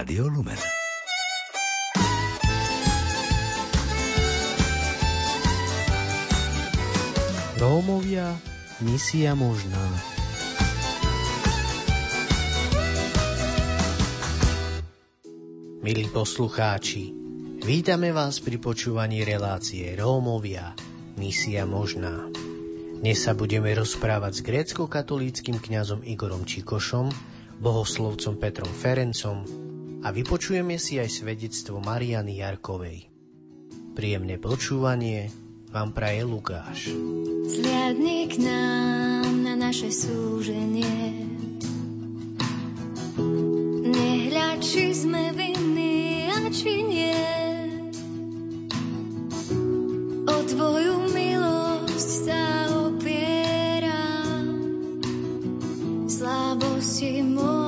Rádio Lumen. Rómovia, misia možná. Milí poslucháči, vítame vás pri počúvaní relácie Rómovia, misia možná. Dnes sa budeme rozprávať s grécko-katolíckým kňazom Igorom Čikošom, bohoslovcom Petrom Ferencom a vypočujeme si aj svedectvo Mariany Jarkovej. Príjemné počúvanie vám praje Lukáš. Zliadni k nám na naše súženie. Nehľaď, či sme vinní a či nie. O Tvoju milosť sa slabosti mohutne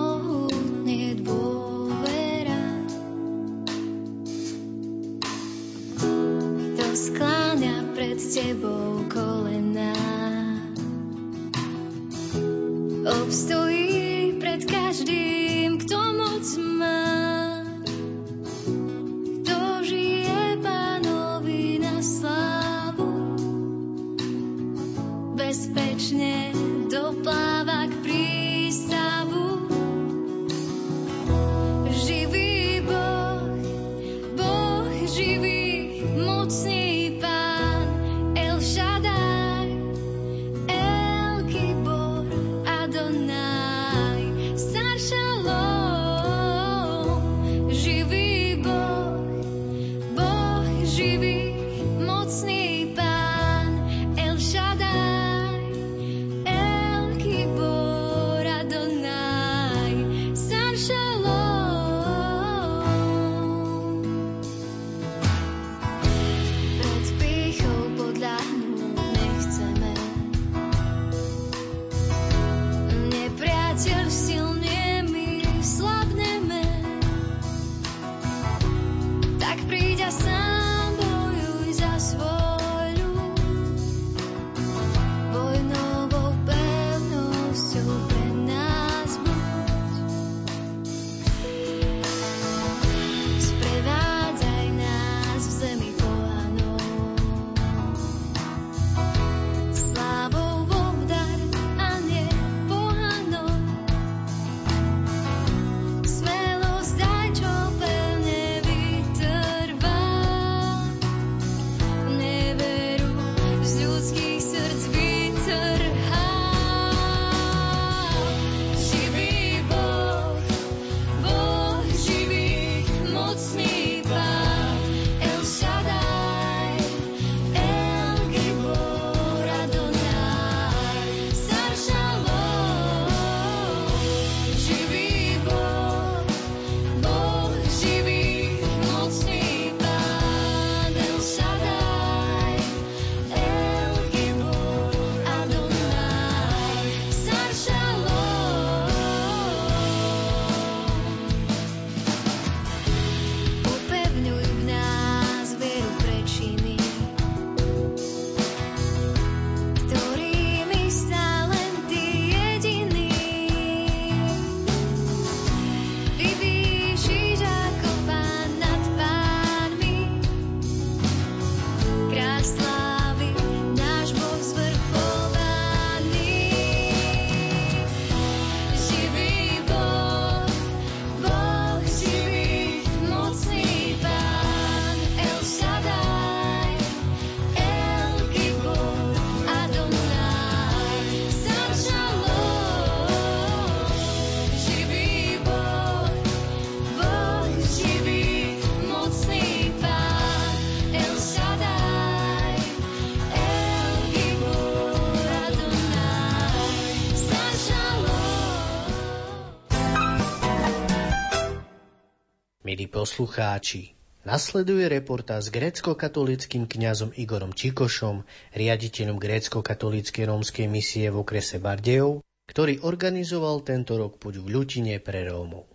poslucháči, nasleduje reportáž s grécko-katolickým kňazom Igorom Čikošom, riaditeľom grécko-katolíckej rómskej misie v okrese Bardejov, ktorý organizoval tento rok púť v Ľutine pre Rómov.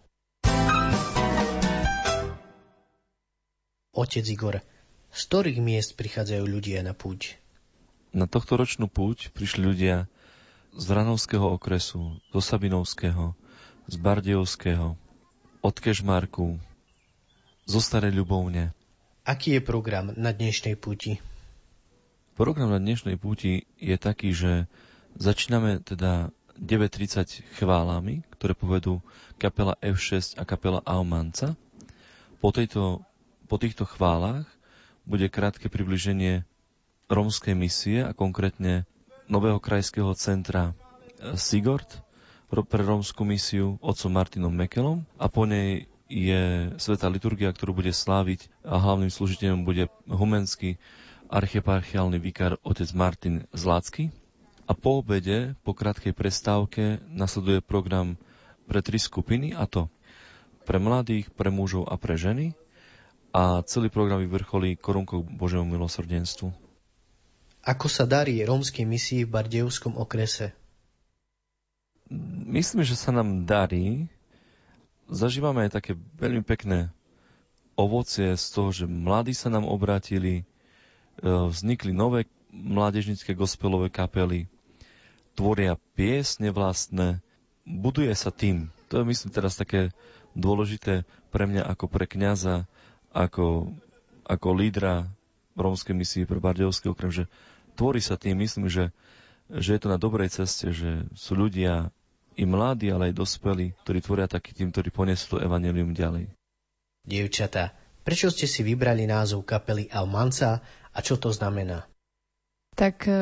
Otec Igor, z ktorých miest prichádzajú ľudia na púť? Na tohto ročnú púť prišli ľudia z Vranovského okresu, zo Sabinovského, z Bardejovského, od Kešmarku, zo Starej ľubovne. Aký je program na dnešnej púti? Program na dnešnej púti je taký, že začíname teda 9.30 chválami, ktoré povedú kapela F6 a kapela Aumanca. Po, tejto, po týchto chválach bude krátke približenie rómskej misie a konkrétne nového krajského centra e, Sigord pre rómsku misiu otcom Martinom Mekelom a po nej je Sveta liturgia, ktorú bude sláviť a hlavným slúžiteľom bude humenský archeparchiálny vikár otec Martin Zlácky. A po obede, po krátkej prestávke, nasleduje program pre tri skupiny, a to pre mladých, pre mužov a pre ženy. A celý program vyvrcholí korunkou Božieho milosrdenstvu. Ako sa darí rómskej misii v Bardejovskom okrese? Myslím, že sa nám darí zažívame aj také veľmi pekné ovocie z toho, že mladí sa nám obrátili, e, vznikli nové mládežnické gospelové kapely, tvoria piesne vlastné, buduje sa tým. To je myslím teraz také dôležité pre mňa ako pre kňaza, ako, ako lídra rómskej misie pre Bardejovský okrem, že tvorí sa tým, myslím, že, že je to na dobrej ceste, že sú ľudia i mladí, ale aj dospelí, ktorí tvoria taký tým, ktorí ponesú to evanelium ďalej. Dievčatá, prečo ste si vybrali názov kapely Almanca a čo to znamená? Tak e,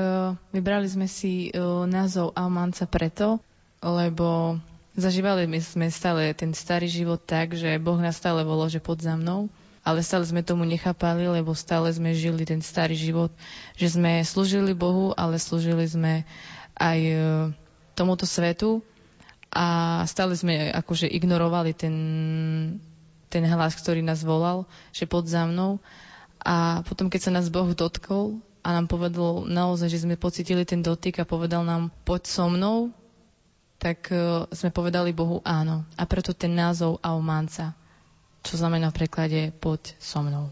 vybrali sme si e, názov Almanca preto, lebo zažívali sme stále ten starý život tak, že Boh nás stále volal, že pod za mnou, ale stále sme tomu nechápali, lebo stále sme žili ten starý život, že sme slúžili Bohu, ale slúžili sme aj e, tomuto svetu a stále sme akože ignorovali ten, ten hlas, ktorý nás volal, že pod za mnou. A potom, keď sa nás Boh dotkol a nám povedal naozaj, že sme pocitili ten dotyk a povedal nám poď so mnou, tak uh, sme povedali Bohu áno. A preto ten názov Aumánca, čo znamená v preklade poď so mnou.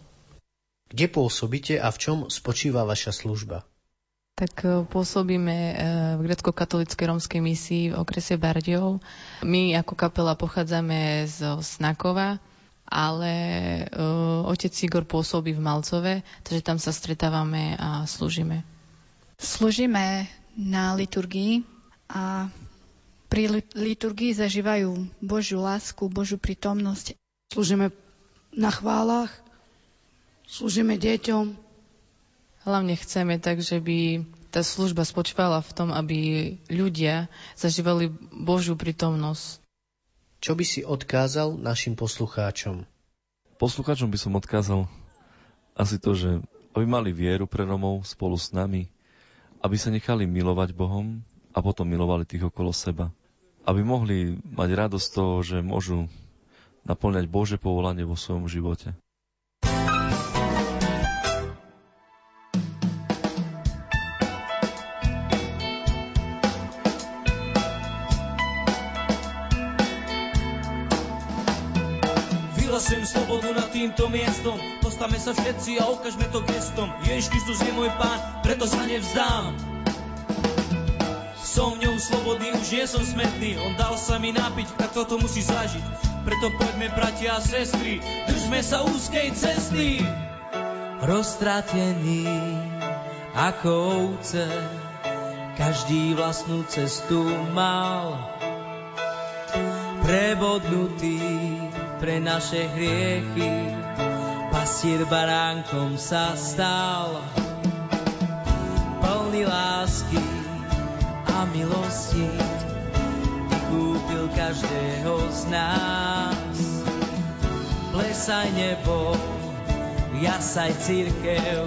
Kde pôsobíte a v čom spočíva vaša služba? Tak e, pôsobíme e, v grecko-katolíckej rómskej misii v okrese Bardejov. My ako kapela pochádzame z Snakova, ale uh, otec Igor pôsobí v Malcove, takže tam sa stretávame a slúžime. Slúžime na liturgii a pri liturgii zažívajú Božiu lásku, Božiu prítomnosť. Slúžime na chválach, slúžime deťom, Hlavne chceme tak, že by tá služba spočívala v tom, aby ľudia zažívali Božiu prítomnosť. Čo by si odkázal našim poslucháčom? Poslucháčom by som odkázal asi to, že aby mali vieru pre Romov spolu s nami, aby sa nechali milovať Bohom a potom milovali tých okolo seba. Aby mohli mať radosť z toho, že môžu naplňať Bože povolanie vo svojom živote. Vyhlasujem slobodu nad týmto miestom. Postavme sa všetci a ukážme to gestom. Ježiš Kristus je môj pán, preto sa nevzdám. Som v ňom slobodný, už nie som smetný. On dal sa mi napiť, tak toto musí zažiť. Preto poďme, bratia a sestry Držme sa úzkej cesty. Roztratený ako ovce Každý vlastnú cestu mal. Prebodnutý pre naše hriechy. Pastier baránkom sa stal, plný lásky a milosti. Vykúpil každého z nás. Plesaj nebo, jasaj církev,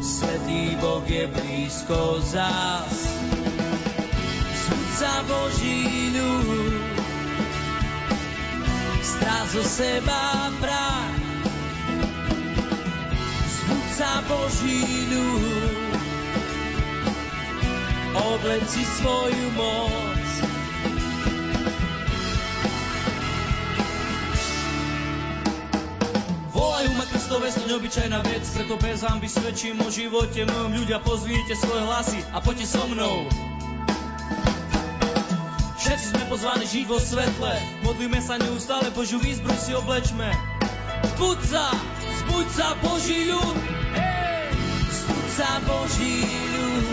Svetý Boh je blízko zás. Sudca Boží ľud, strach zo seba prach. Zbudca Boží ľud, svoju moc. Volajú ma Kristové to neobyčajná vec, preto bez hamby svedčím o živote mojom ľudia, pozvíte svoje hlasy a poďte so mnou. Všetci sme pozvaní žiť vo svetle, modlíme sa neustále, Božiu výzbru si oblečme. Zbuď sa, zbuď sa Boží ľud, zbuď sa Boží ľud.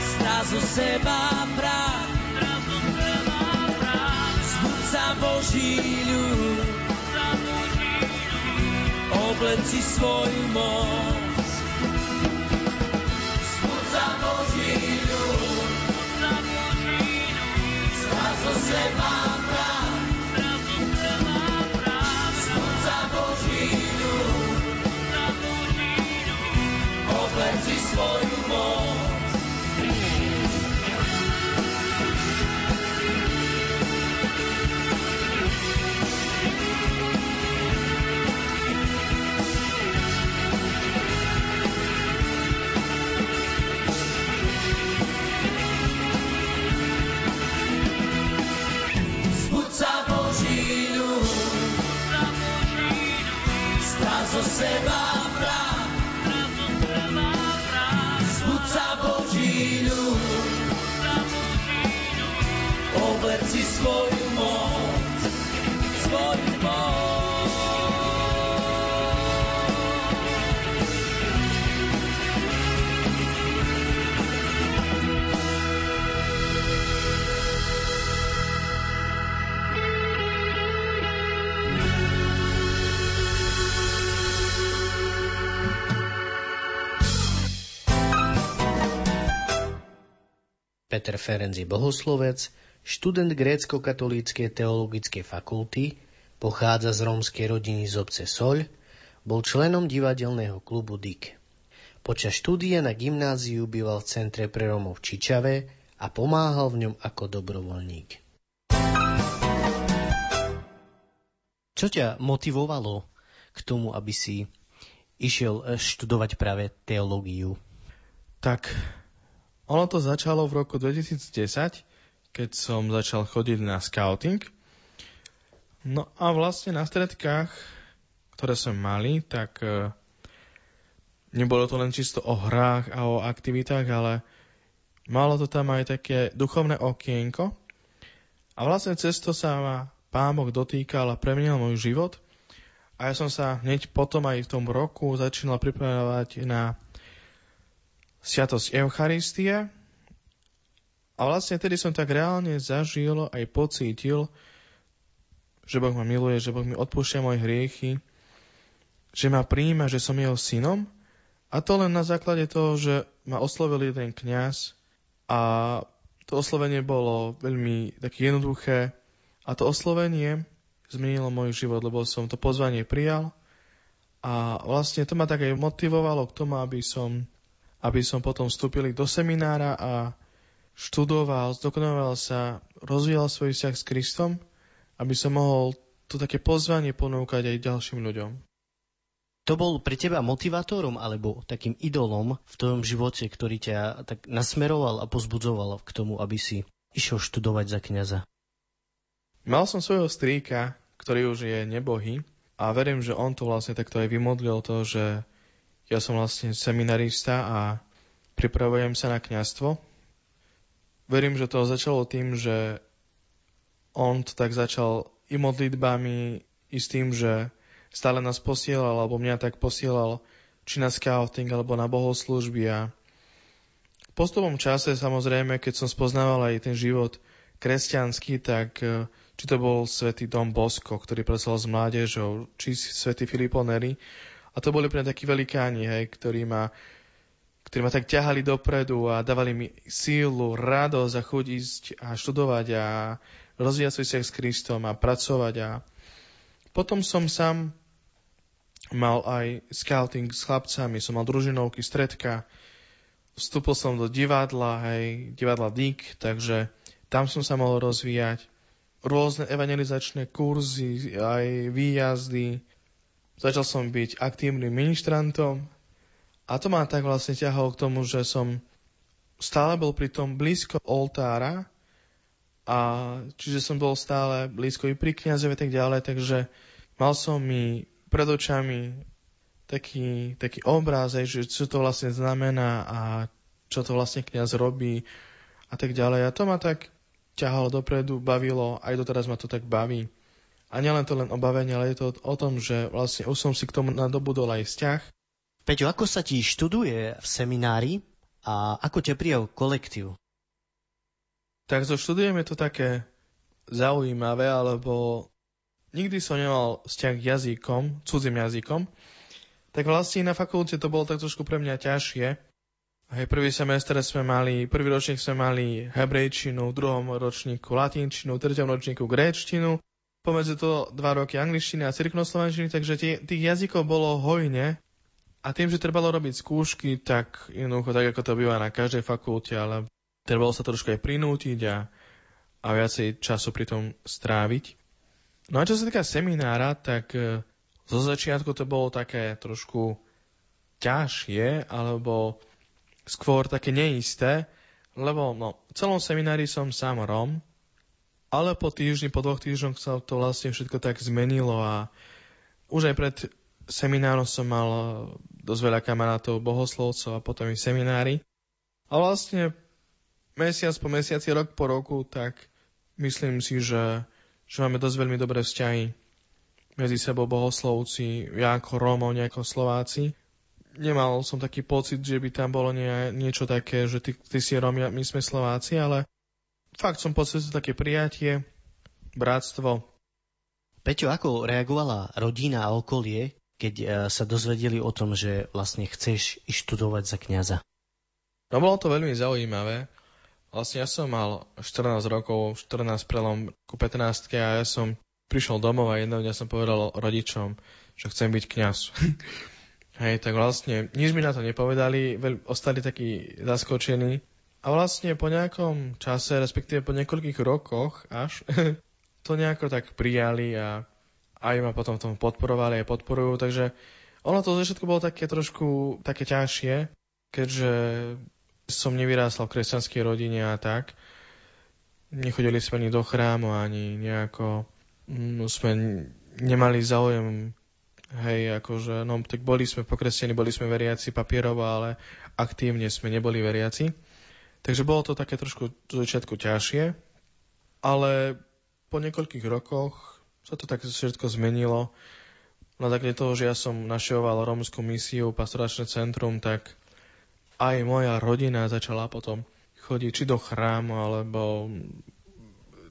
Strá zo seba prach, zbuď sa Boží ľud, obleci svoju moc. Svoju seba Peter Ferenc bohoslovec, študent grécko-katolíckej teologickej fakulty, pochádza z rómskej rodiny z obce Soľ, bol členom divadelného klubu DIK. Počas štúdia na gymnáziu býval v centre pre Rómov v Čičave a pomáhal v ňom ako dobrovoľník. Čo ťa motivovalo k tomu, aby si išiel študovať práve teológiu? Tak ono to začalo v roku 2010, keď som začal chodiť na scouting. No a vlastne na stredkách, ktoré sme mali, tak e, nebolo to len čisto o hrách a o aktivitách, ale malo to tam aj také duchovné okienko. A vlastne cez to sa ma Pán Boh dotýkal a premenil môj život. A ja som sa hneď potom aj v tom roku začínal pripravovať na Sviatosť Eucharistie. A vlastne tedy som tak reálne zažil aj pocítil, že Boh ma miluje, že Boh mi odpúšťa moje hriechy, že ma príjma, že som jeho synom. A to len na základe toho, že ma oslovil jeden kňaz a to oslovenie bolo veľmi také jednoduché a to oslovenie zmenilo môj život, lebo som to pozvanie prijal a vlastne to ma tak aj motivovalo k tomu, aby som aby som potom vstúpil do seminára a študoval, zdokonaloval sa, rozvíjal svoj vzťah s Kristom, aby som mohol to také pozvanie ponúkať aj ďalším ľuďom. To bol pre teba motivátorom alebo takým idolom v tvojom živote, ktorý ťa tak nasmeroval a pozbudzoval k tomu, aby si išiel študovať za kňaza? Mal som svojho strýka, ktorý už je nebohý a verím, že on to vlastne takto aj vymodlil to, že ja som vlastne seminarista a pripravujem sa na kňastvo. Verím, že to začalo tým, že on to tak začal i modlitbami, i s tým, že stále nás posielal, alebo mňa tak posielal, či na scouting, alebo na bohoslužby a v postupom čase, samozrejme, keď som spoznával aj ten život kresťanský, tak eh, či to bol svätý Dom Bosko, ktorý pracoval s mládežou, či svätý Filipo Neri, a to boli pre takí velikáni, hej, ktorí ma, ktorí ma tak ťahali dopredu a dávali mi sílu, radosť a chuť ísť a študovať a rozvíjať svoj vzťah s Kristom a pracovať. A potom som sám mal aj scouting s chlapcami, som mal družinovky, stredka, vstúpil som do divadla, hej, divadla DIK, takže tam som sa mohol rozvíjať. Rôzne evangelizačné kurzy, aj výjazdy, Začal som byť aktívnym ministrantom a to ma tak vlastne ťahalo k tomu, že som stále bol pri tom blízko oltára a čiže som bol stále blízko i pri kniazovi a tak ďalej, takže mal som mi pred očami taký, taký obráz, že čo to vlastne znamená a čo to vlastne kniaz robí a tak ďalej. A to ma tak ťahalo dopredu, bavilo, aj doteraz ma to tak baví. A nielen to len obavenie, ale je to o tom, že vlastne už som si k tomu nadobudol aj vzťah. Peťo, ako sa ti študuje v seminári a ako ťa prijal kolektív? Tak so štúdium je to také zaujímavé, alebo nikdy som nemal vzťah k jazykom, cudzím jazykom, tak vlastne na fakulte to bolo tak trošku pre mňa ťažšie. Hej, prvý semestre sme mali, prvý ročník sme mali hebrejčinu, v druhom ročníku latinčinu, v treťom ročníku gréčtinu, pomedzi to dva roky angličtiny a cirknoslovenčiny, takže tie, tých jazykov bolo hojne a tým, že trebalo robiť skúšky, tak jednoducho tak, ako to býva na každej fakulte, ale trebalo sa trošku aj prinútiť a, a viacej času pri tom stráviť. No a čo sa týka seminára, tak e, zo začiatku to bolo také trošku ťažšie, alebo skôr také neisté, lebo no, v celom seminári som sám Rom, ale po týždni, po dvoch týždňoch sa to vlastne všetko tak zmenilo a už aj pred seminárom som mal dosť veľa kamarátov, bohoslovcov a potom i seminári. A vlastne mesiac po mesiaci, rok po roku, tak myslím si, že, že máme dosť veľmi dobré vzťahy medzi sebou bohoslovci, ja ako Rómov, nejako Slováci nemal som taký pocit, že by tam bolo nie, niečo také, že ty, ty si Romi, my sme Slováci, ale fakt som pocit, že také prijatie, bratstvo. Peťo, ako reagovala rodina a okolie, keď e, sa dozvedeli o tom, že vlastne chceš študovať za kňaza? No bolo to veľmi zaujímavé. Vlastne ja som mal 14 rokov, 14 prelom ku 15 a ja som prišiel domov a jedného dňa som povedal rodičom, že chcem byť kňaz. Hej, tak vlastne nič mi na to nepovedali, veľ, ostali takí zaskočení. A vlastne po nejakom čase, respektíve po niekoľkých rokoch až, to nejako tak prijali a aj ma potom v tom podporovali, aj podporujú, takže ono to všetko bolo také trošku také ťažšie, keďže som nevyrástal v kresťanskej rodine a tak. Nechodili sme ani do chrámu, ani nejako mm, sme nemali záujem Hej, akože, no tak boli sme pokresení, boli sme veriaci papierovo, ale aktívne sme neboli veriaci. Takže bolo to také trošku do začiatku ťažšie, ale po niekoľkých rokoch sa to tak všetko zmenilo. Na základe toho, že ja som našeoval rómskú misiu, pastoračné centrum, tak aj moja rodina začala potom chodiť či do chrámu, alebo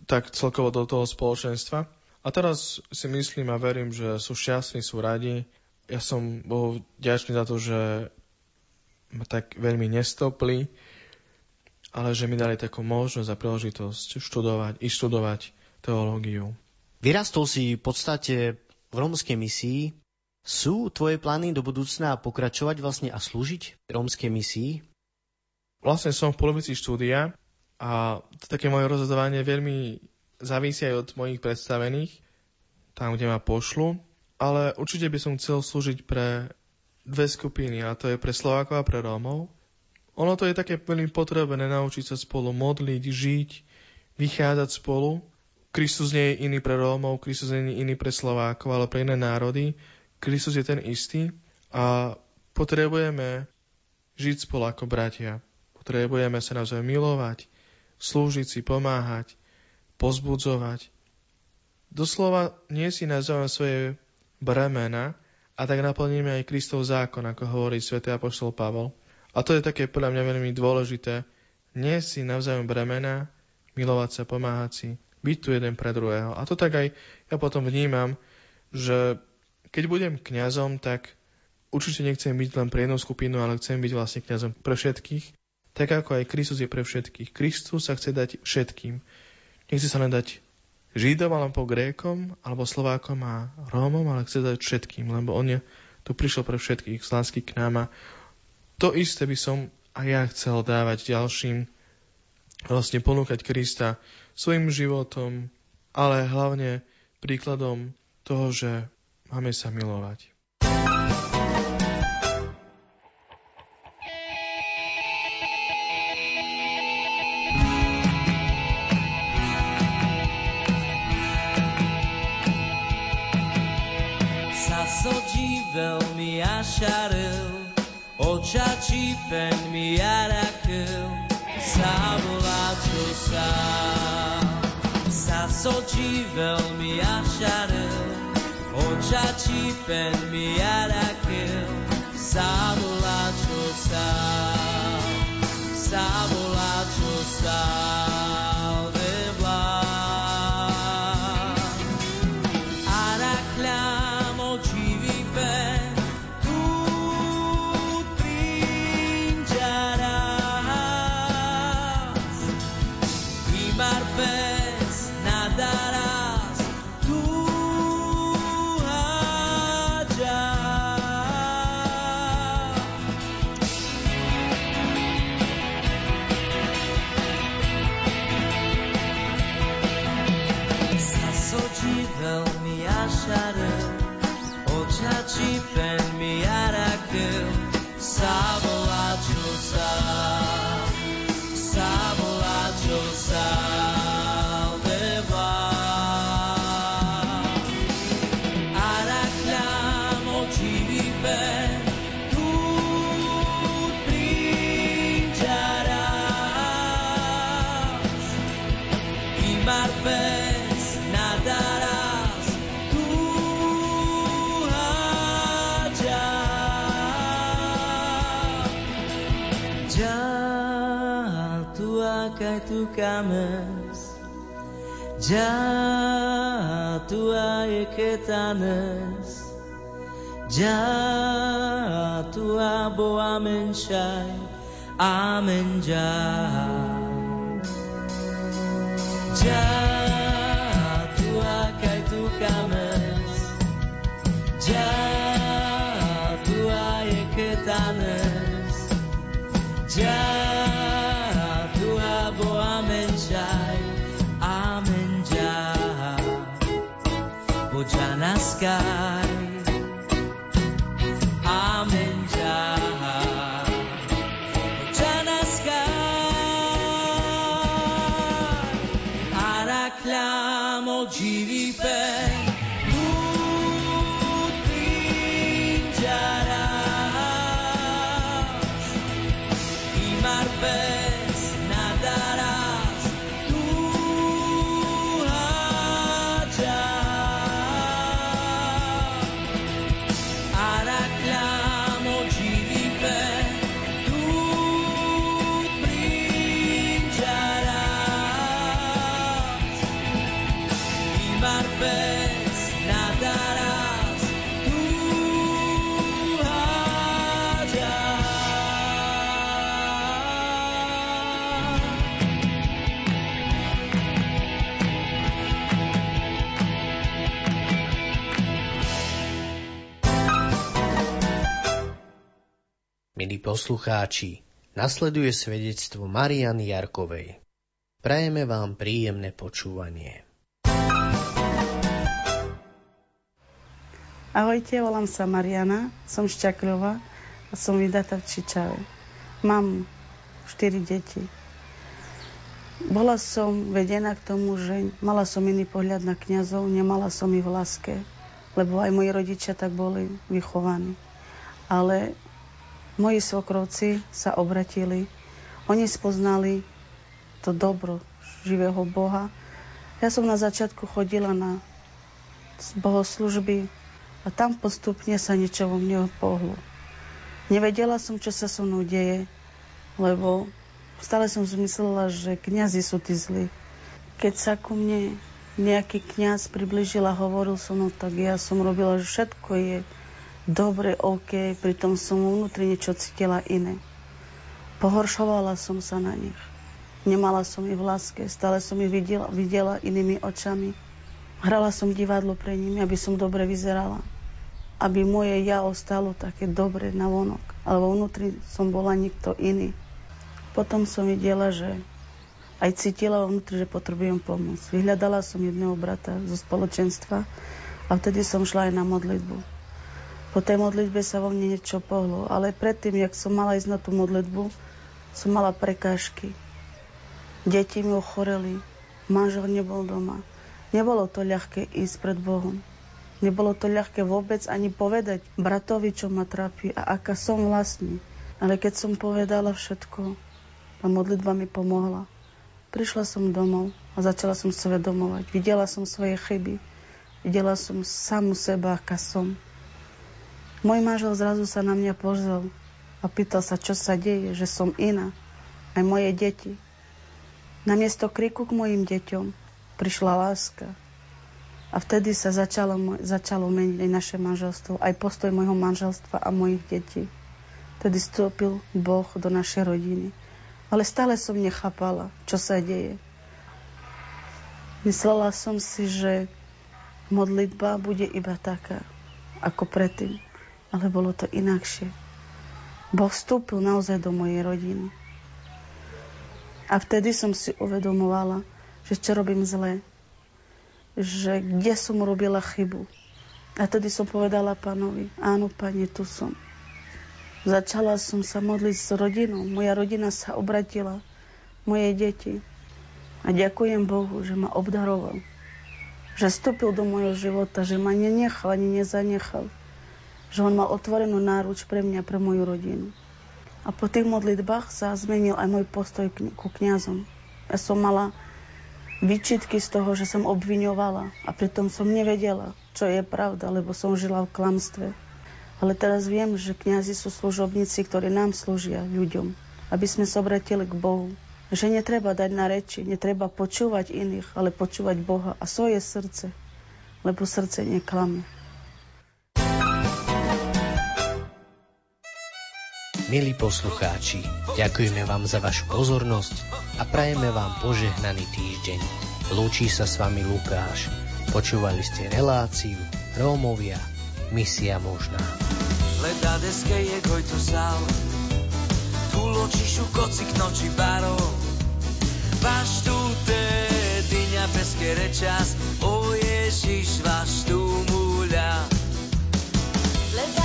tak celkovo do toho spoločenstva. A teraz si myslím a verím, že sú šťastní, sú radi. Ja som Bohu ďačný za to, že ma tak veľmi nestopli, ale že mi dali takú možnosť a príležitosť študovať, i študovať teológiu. Vyrastol si v podstate v rómskej misii. Sú tvoje plány do budúcna pokračovať vlastne a slúžiť rómskej misii? Vlastne som v polovici štúdia a to také moje rozhodovanie veľmi závisí aj od mojich predstavených, tam, kde ma pošlu, ale určite by som chcel slúžiť pre dve skupiny, a to je pre Slovákov a pre Rómov. Ono to je také veľmi potrebné naučiť sa spolu modliť, žiť, vychádzať spolu. Kristus nie je iný pre Rómov, Kristus nie je iný pre Slovákov, ale pre iné národy. Kristus je ten istý a potrebujeme žiť spolu ako bratia. Potrebujeme sa navzájom milovať, slúžiť si, pomáhať, pozbudzovať. Doslova nie si nazveme svoje bremena a tak naplníme aj Kristov zákon, ako hovorí svätý apoštol Pavol. A to je také podľa mňa veľmi dôležité. Nie si navzájom bremena, milovať sa, pomáhať si, byť tu jeden pre druhého. A to tak aj ja potom vnímam, že keď budem kňazom, tak určite nechcem byť len pre jednu skupinu, ale chcem byť vlastne kňazom pre všetkých, tak ako aj Kristus je pre všetkých. Kristus sa chce dať všetkým. Nechce sa len dať Židom alebo Grékom, alebo Slovákom a Rómom, ale chce dať všetkým, lebo on je tu prišiel pre všetkých z lásky k nám a to isté by som a ja chcel dávať ďalším, vlastne ponúkať Krista svojim životom, ale hlavne príkladom toho, že máme sa milovať. Sasodí veľmi a šaril arakel sa volá, čo sa sa sočí veľmi a šarel, očačí pen mi a rakel, sa čo sa Ja tua boa menchai Amen ja Ja tua kai tu cames Ja tua e ketanes Ja sky. Amen. Poslucháči, nasleduje svedectvo Mariany Jarkovej. Prajeme vám príjemné počúvanie. Ahojte, volám sa Mariana, som Šťakľová a som vydatá v Čičave. Mám 4 deti. Bola som vedená k tomu, že mala som iný pohľad na kňazov, nemala som ich v láske, lebo aj moji rodičia tak boli vychovaní. Ale moji svokrovci sa obratili. Oni spoznali to dobro živého Boha. Ja som na začiatku chodila na bohoslužby a tam postupne sa niečo vo mne pohlo. Nevedela som, čo sa so mnou deje, lebo stále som zmyslela, že kňazi sú tí zlí. Keď sa ku mne nejaký kňaz približil a hovoril so mnou, tak ja som robila, že všetko je dobre, OK, pritom som vnútri niečo cítila iné. Pohoršovala som sa na nich. Nemala som ich v láske, stále som ich videla, videla inými očami. Hrala som divadlo pre nimi, aby som dobre vyzerala. Aby moje ja ostalo také dobre na vonok. Ale vnútri som bola nikto iný. Potom som videla, že aj cítila vnútri, že potrebujem pomoc. Vyhľadala som jedného brata zo spoločenstva a vtedy som šla aj na modlitbu. Po tej modlitbe sa vo mne niečo pohlo, ale predtým, jak som mala ísť na tú modlitbu, som mala prekážky. Deti mi ochoreli, manžel nebol doma. Nebolo to ľahké ísť pred Bohom. Nebolo to ľahké vôbec ani povedať bratovi, čo ma trápi a aká som vlastne. Ale keď som povedala všetko, a modlitba mi pomohla. Prišla som domov a začala som sa vedomovať. Videla som svoje chyby. Videla som samu seba, aká som. Môj manžel zrazu sa na mňa pozrel a pýtal sa, čo sa deje, že som iná. Aj moje deti. Namiesto kriku k mojim deťom prišla láska. A vtedy sa začalo, začalo meniť aj naše manželstvo, aj postoj môjho manželstva a mojich detí. Vtedy vstúpil Boh do našej rodiny. Ale stále som nechápala, čo sa deje. Myslela som si, že modlitba bude iba taká, ako predtým. Ale bolo to inakšie. Boh vstúpil naozaj do mojej rodiny. A vtedy som si uvedomovala, že čo robím zle. Že kde som robila chybu. A vtedy som povedala pánovi, áno, pane, tu som. Začala som sa modliť s rodinou. Moja rodina sa obratila. Moje deti. A ďakujem Bohu, že ma obdaroval. Že vstúpil do môjho života, že ma nenechal ani nezanechal. Že on mal otvorenú náruč pre mňa, pre moju rodinu. A po tých modlitbách sa zmenil aj môj postoj ku kňazom. Ja som mala výčitky z toho, že som obviňovala a pritom som nevedela, čo je pravda, lebo som žila v klamstve. Ale teraz viem, že kňazi sú služobníci, ktorí nám slúžia ľuďom, aby sme sa obratili k Bohu. Že netreba dať na reči, netreba počúvať iných, ale počúvať Boha a svoje srdce, lebo srdce neklame. Milí poslucháči, ďakujeme vám za vašu pozornosť a prajeme vám požehnaný týždeň. Lúčí sa s vami Lukáš. Počúvali ste reláciu Rómovia Misia možná. Leda deske je tu sal, tu ločišu kocik noči baro. Vaš tu te dyňa peske rečas, o Ježiš, vaš tu muľa. Leda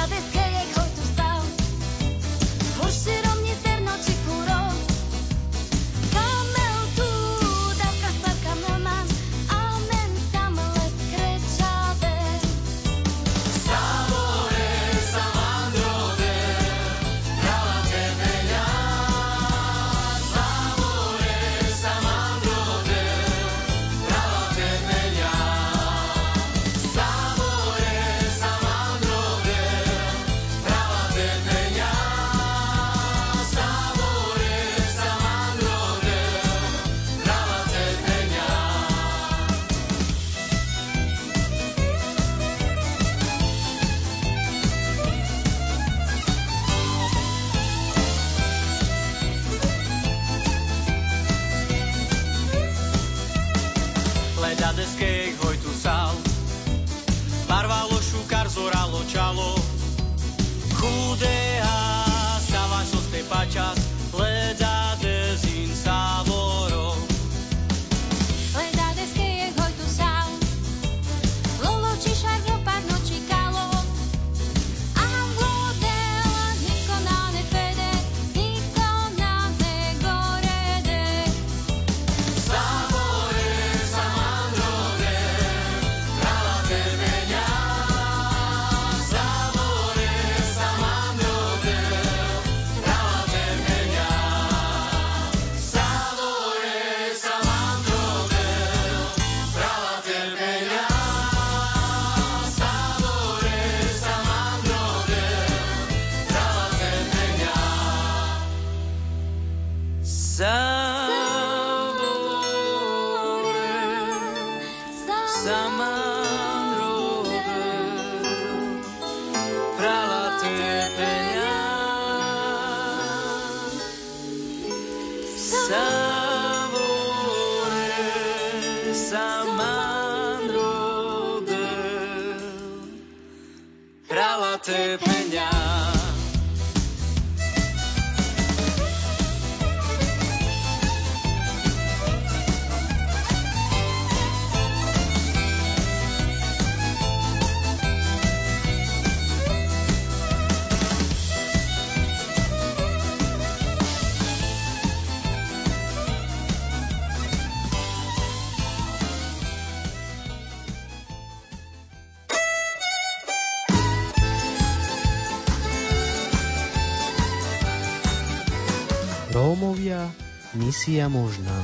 prala te Misia možná.